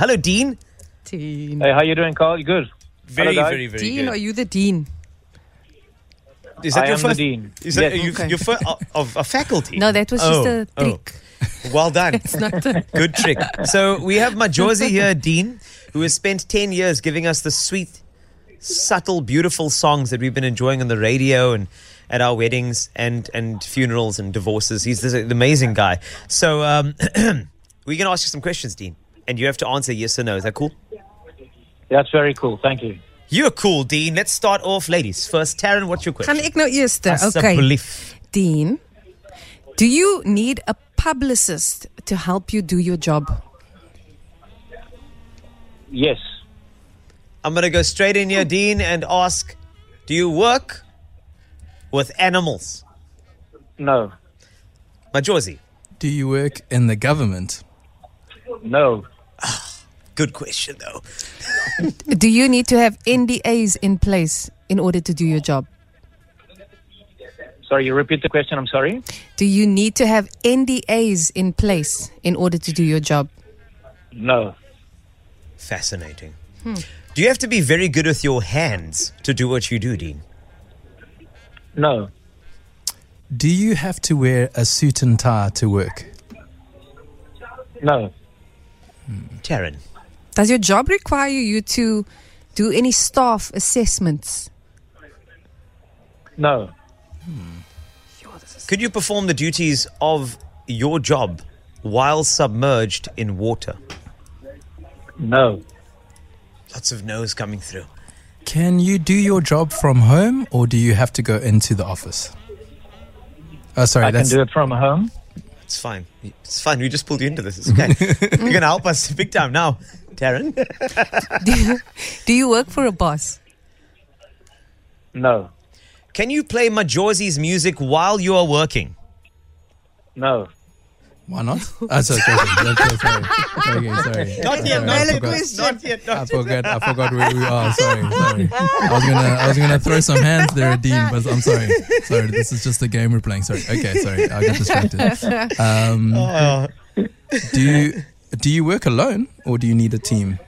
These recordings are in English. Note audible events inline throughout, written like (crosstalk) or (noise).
Hello, Dean. Dean. Hey, how you doing, Carl? You good? Very, Hello, guys. very, very Dean, good. are you the dean? Is that I your am the dean. Is that Yes. you, Okay. your first of, of a faculty? No, that was just Oh, a oh. trick. Well done. (laughs) It's not a. (laughs) Good trick. So we have Majozi here, Dean, who has spent 10 years giving us the sweet, subtle, beautiful songs that we've been enjoying on the radio and at our weddings and, and funerals and divorces. He's this, an amazing guy. So um, (clears throat) we're going to ask you some questions, Dean, and you have to answer yes or no. Is that cool? That's very cool. Thank you. You're cool, Dean. Let's start off, ladies. First, Tarryn, what's your question? Gaan ek nou eers? Okay. Asseblief. Dean, do you need a publicist to help you do your job? Yes. I'm going to go straight in here, Dean, and ask Do you work with animals? No. Majozi. Do you work in the government? No. (sighs) Good question, though. (laughs) Do you need to have NDAs in place in order to do your job? Sorry, you repeat the question. I'm sorry. Do you need to have NDAs in place in order to do your job? No. Fascinating. Hmm. Do you have to be very good with your hands to do what you do, Dean? No. Do you have to wear a suit and tie to work? No. Tarryn. Does your job require you to do any staff assessments? No. Hmm. Could you perform the duties of your job while submerged in water? No. Lots of no's coming through. Can you do your job from home or do you have to go into the office? Oh, sorry, I can that's do it from home. It's fine. It's fine. We just pulled you into this. It's okay. (laughs) You're going to help us (laughs) big time now, Tarryn. (laughs) do, you, do you work for a boss? No. Can you play Majozi's music while you are working? No. Why not? Ah, sorry, sorry, sorry, sorry, sorry. Sorry. Not yet, Sorry, not yet, forgot. not yet. I forgot. I forgot where we are. Sorry, sorry. I was gonna. I was gonna throw some hands there at Dean, but I'm sorry. Sorry, this is just a game we're playing. Sorry. Okay, sorry. I got distracted. Um, Oh, do you do you work alone or do you need a team?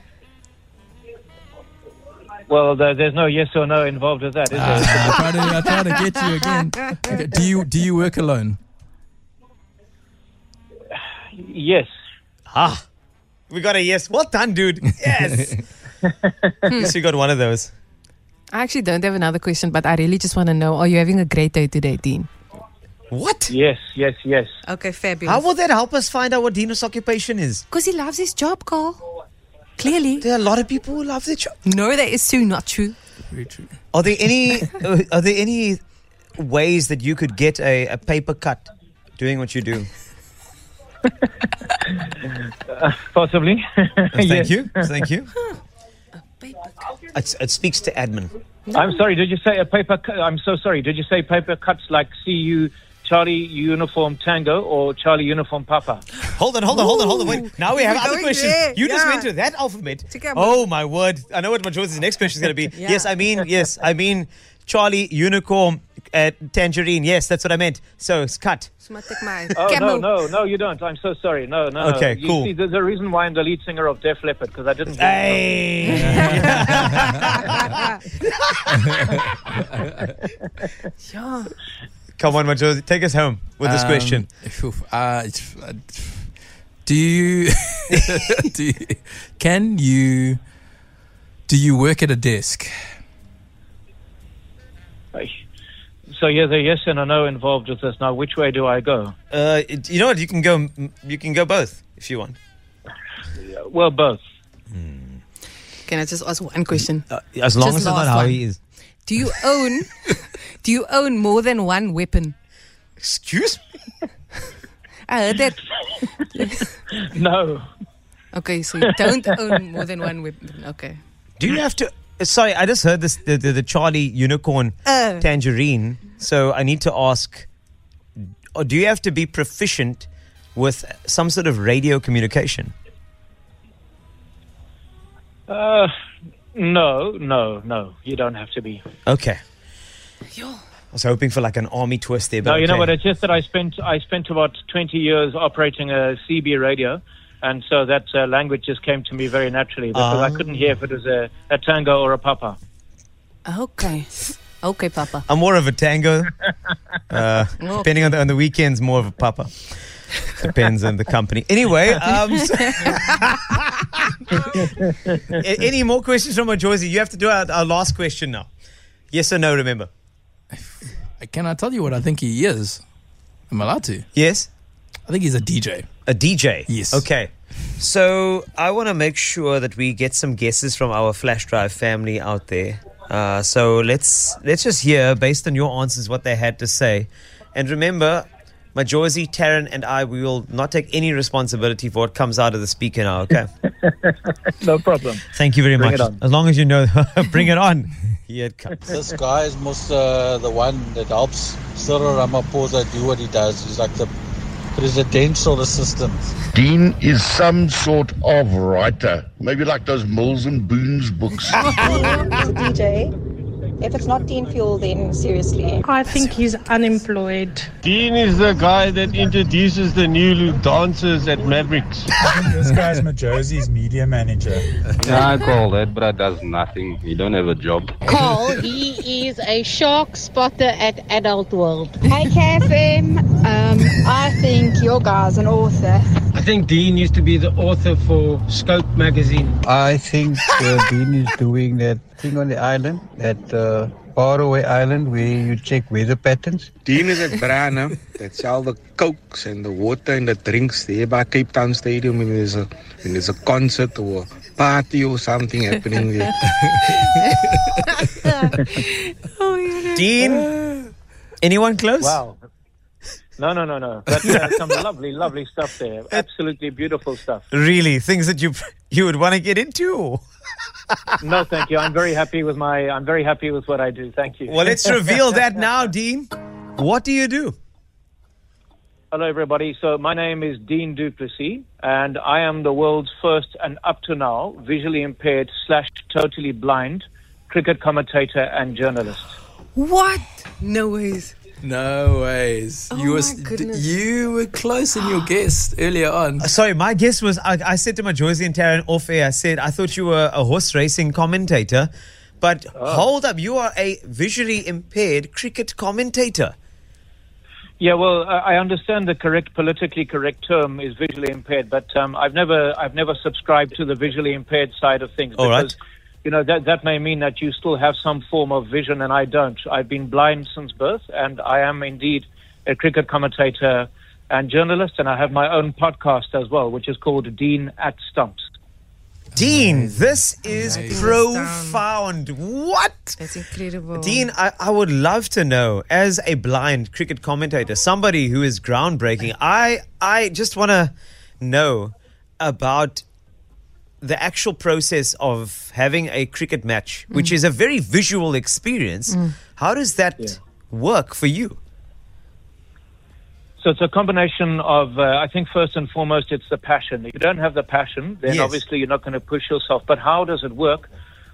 Well, there's no yes or no involved with that, is Ah, there? I try to. I try to get you again. Okay, do you do you work alone? Yes. ah, we got a yes. Well done, dude. Yes. (laughs) At least we got one of those. I actually don't have another question, but I really just want to know are you having a great day today, Dean? What? Yes. Yes. Yes. Okay, fabulous. How will that help us find out what Dino's occupation is? Because he loves his job, Carl. Clearly. There are a lot of people who love their job. No, that is so not true. Very true. Are there any? are there any ways that you could get a, a paper cut doing what you do? (laughs) Possibly. Thank Yes. you. Thank you. It, it speaks to admin. I'm sorry. Did you say a paper? Cu- I'm so sorry. Did you say paper cuts like CU Charlie Uniform Tango or Charlie Uniform Papa? Hold on, hold on, hold on, hold on. Wait. Now we have We're other questions. there. You just went to that alphabet. Together. Oh my word! I know what Majozi's next question is going to be. (laughs) Yeah. Yes, I mean yes, I mean Charlie Unicorn uh, Tangerine. Yes, that's what I meant. So it's cut. Oh no, no, no, you don't. I'm so sorry. No, no. no. Okay, you cool. See, there's a reason why I'm the lead singer of Def Leppard because I didn't. Hey. Yeah. (laughs) Come on, Majozi, take us home with this Um, question. oof, uh, do you, (laughs) do you can you do you work at a desk? So yeah, there's a yes and a no involved with this. Now, which way do I go? Uh, you know what? You can go. You can go both if you want. Well, both. Can I just ask one question? Uh, as long Just as it's not how he is. Do you own (laughs) do you own more than one weapon? Excuse me. I heard that. (laughs) No. Okay, so you don't own more than one weapon. Okay. Do you have to? Uh, Sorry, I just heard this the, the, the Charlie Unicorn Uh. Tangerine. So I need to ask: or Do you have to be proficient with some sort of radio communication? Uh, no, no, no. You don't have to be. Okay. Yo. I was hoping for like an army twist there, but No, you know what? It's just that I spent I spent about 20 years operating a CB radio, and so that uh, language just came to me very naturally because I Ah. couldn't hear if it was a, a tango or a papa. Okay. Okay, Papa. I'm more of a tango. (laughs) Uh, depending on the, on the weekends, more of a papa. Depends on the company. Anyway, um, so- (laughs) any more questions from my Joyce? You have to do our, our last question now. Yes or no? Remember? Can I tell you what I think he is? I'm I allowed to? Yes. I think he's a DJ. A DJ. Yes. Okay. So I want to make sure that we get some guesses from our flash drive family out there. Uh, so let's let's just hear, based on your answers, what they had to say. And remember, my Majozi, Tarryn, and I, we will not take any responsibility for what comes out of the speaker now. Okay. (laughs) No problem. Thank you very Bring much. it on. As long as you know, (laughs) bring it on. (laughs) Here it comes. This guy is most uh, the one that helps Cyril Ramaphosa do what he does. He's like the presidential assistant. Dean sort of system? Dean is some sort of writer, maybe like those Mills and Boons books. (laughs) He's DJ. If it's not Dean Fuel, then seriously. I think he's unemployed. Dean is the guy that introduces the new dancers at Mavericks. (laughs) This guy's Majozi's media manager. Yeah, I call that, but that does nothing. He don't have a job. Carl, he is a shark spotter at Adult World. Hey, KFM. Um, I think your guy's an author. I think Dean used to be the author for Scope magazine. I think uh, Dean is doing that thing on the island, that uh, faraway island where you check weather patterns. Dean is a brainer that sell the cokes and the water and the drinks there by Cape Town Stadium when there's a when there's a concert or a party or something happening there. (laughs) oh, Dean, anyone close? Wow. No, no, no, no. That's (laughs) uh, some lovely, lovely stuff there. Absolutely beautiful stuff. Really, things that you you would want to get into. (laughs) No, thank you. I'm very happy with my. I'm very happy with what I do. Thank you. Well, let's reveal (laughs) that now, Dean. What do you do? Hello, everybody. So my name is Dean du Plessis, and I am the world's first and up to now visually impaired slash totally blind cricket commentator and journalist. What? No ways. No ways. Oh you my was goodness. you were close in your guess earlier on. Sorry, my guess was I, I said to my Joyce and Tarryn off air, I said, I thought you were a horse racing commentator, but hold up, you are a visually impaired cricket commentator. Yeah, well, I I understand the correct, politically correct term is visually impaired, but um, I've never, I've never subscribed to the visually impaired side of things All right. Because, you know, that that may mean that you still have some form of vision, and I don't. I've been blind since birth, and I am indeed a cricket commentator and journalist, and I have my own podcast as well, which is called Dean at Stumps. Dean, this is Nice. profound. What? That's incredible. Dean, I, I would love to know, as a blind cricket commentator, somebody who is groundbreaking, I, I just want to know about the actual process of having a cricket match, which is a very visual experience. How does that work for you? So it's a combination of, uh, I think, first and foremost, it's the passion. If you don't have the passion, then Yes. obviously you're not going to push yourself. But how does it work?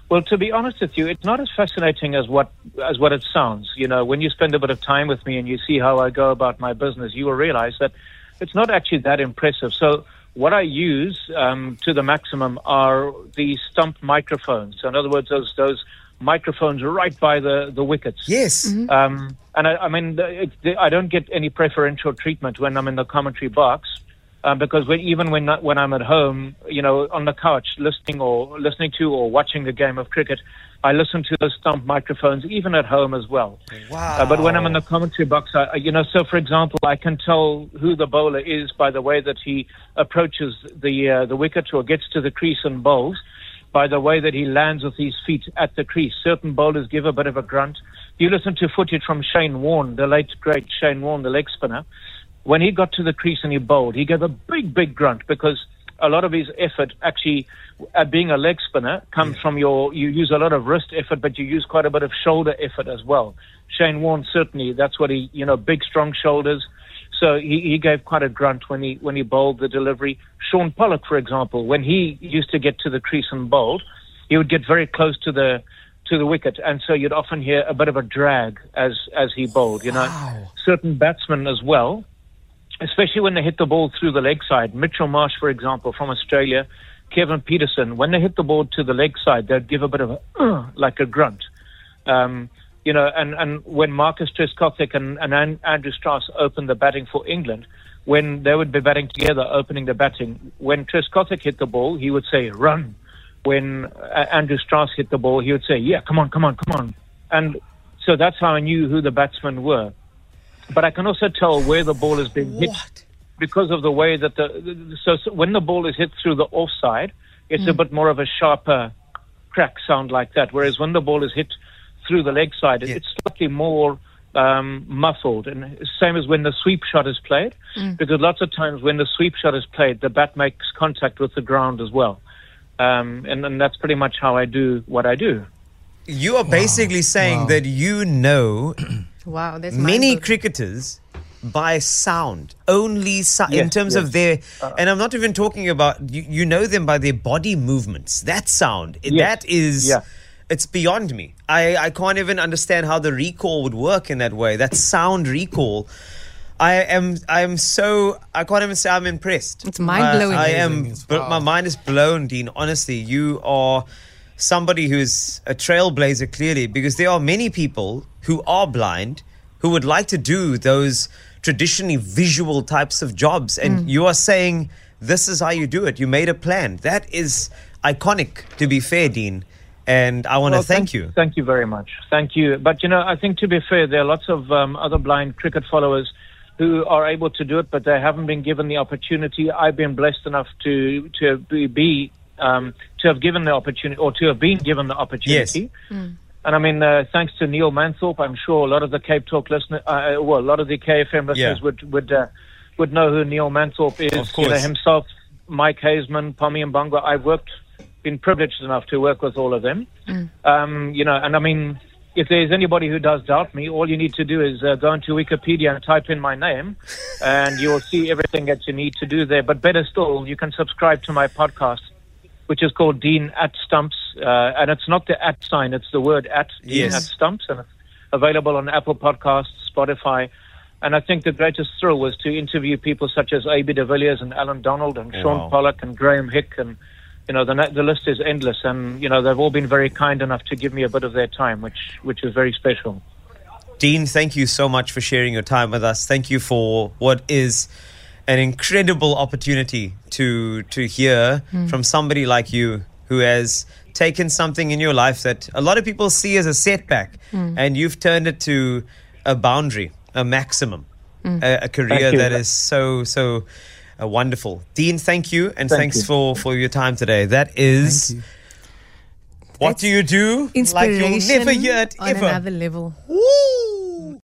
Well, to be honest with you, it's not as fascinating as what as what it sounds. You know, when you spend a bit of time with me and you see how I go about my business, you will realize that it's not actually that impressive. So what I use um, to the maximum are the stump microphones. So in other words, those those microphones right by the the wickets. Yes. Um, and I, I mean, the- it, I don't get any preferential treatment when I'm in the commentary box, um, because when, even when when I'm at home, you know, on the couch listening or listening to or watching a game of cricket, I listen to those stump microphones even at home as well. Wow. Uh, but when I'm in the commentary box, I- you know, so for example, I can tell who the bowler is by the way that he approaches the uh, the wicket or gets to the crease and bowls, by the way that he lands with his feet at the crease. Certain bowlers give a bit of a grunt. You listen to footage from Shane Warne, the late great Shane Warne, the leg spinner. When he got to the crease and he bowled, he gave a big, big grunt because a lot of his effort actually, at being a leg spinner, comes from your, you use a lot of wrist effort, but you use quite a bit of shoulder effort as well. Shane Warne, certainly, that's what he, you know, big, strong shoulders. So he, he gave quite a grunt when he, when he bowled the delivery. Shaun Pollock, for example, when he used to get to the crease and bowled, he would get very close to the, to the wicket. And so you'd often hear a bit of a drag as, as he bowled, you know. Certain batsmen as well especially when they hit the ball through the leg side. Mitchell Marsh, for example, from Australia, Kevin Pietersen, when they hit the ball to the leg side, they'd give a bit of a, uh, (clears throat) like a grunt. Um, you know, and, and when Marcus Trescothick and, and An- Andrew Strauss opened the batting for England, when they would be batting together, opening the batting, when Trescothick hit the ball, he would say, run. When uh, Andrew Strauss hit the ball, he would say, yeah, come on, come on, come on. And so that's how I knew who the batsmen were. But I can also tell where the ball has been hit because of the way that the so, so when the ball is hit through the offside, it's a bit more of a sharper crack sound like that. Whereas when the ball is hit through the leg side, it's slightly more um, muffled. And same as when the sweep shot is played, Mm. because lots of times when the sweep shot is played, the bat makes contact with the ground as well. Um, and, and that's pretty much how I do what I do. You are basically saying Wow. that you know Wow, that's many cricketers by sound only so- in Yes, terms of their Uh, and i'm not even talking about you, you know them by their body movements that sound Yes. that is Yeah. it's beyond me i i can't even understand how the recall would work in that way that sound recall I am. I am so. I can't even say I'm impressed. It's mind-blowing. I, I am. Amazing. But my mind is blown, Dean. Honestly, you are somebody who's a trailblazer clearly because there are many people who are blind who would like to do those traditionally visual types of jobs and Mm. you are saying this is how you do it you made a plan that is iconic to be fair dean and i want to Well, thank you Thank you very much. Thank you. But you know, I think to be fair, there are lots of um, other blind cricket followers who are able to do it, but they haven't been given the opportunity. I've been blessed enough to to be, be um, to have given the opportunity, or to have been given the opportunity. And I mean, uh, thanks to Neil Manthorpe, I'm sure a lot of the Cape Talk listeners, uh, well, a lot of the KFM listeners Yeah. would would uh, would know who Neil Manthorpe is. Of You know, course. himself, Mike Haysman, Pommy and Bongo. I've worked, been privileged enough to work with all of them. Um, you know, and I mean, if there's anybody who does doubt me, all you need to do is uh, go into Wikipedia and type in my name, (laughs) and you'll see everything that you need to do there. But better still, you can subscribe to my podcast, which is called Dean at Stumps, uh, and it's not the at sign; it's the word at Dean Yes. at Stumps, and it's available on Apple Podcasts, Spotify. And I think the greatest thrill was to interview people such as A.B. de Villiers and Allan Donald and Shaun Wow. Pollock and Graeme Hick and you know the the list is endless and you know they've all been very kind enough to give me a bit of their time which which is very special Dean, thank you so much for sharing your time with us. Thank you for what is an incredible opportunity to to hear Mm. from somebody like you who has taken something in your life that a lot of people see as a setback Mm. and you've turned it to a boundary, a maximum, Mm. a, a career that is so so uh, wonderful. Dean, thank you and Thank thanks you. for for your time today. That is what do you do? Like Inspiration you'll never hear it on ever. another level. Woo!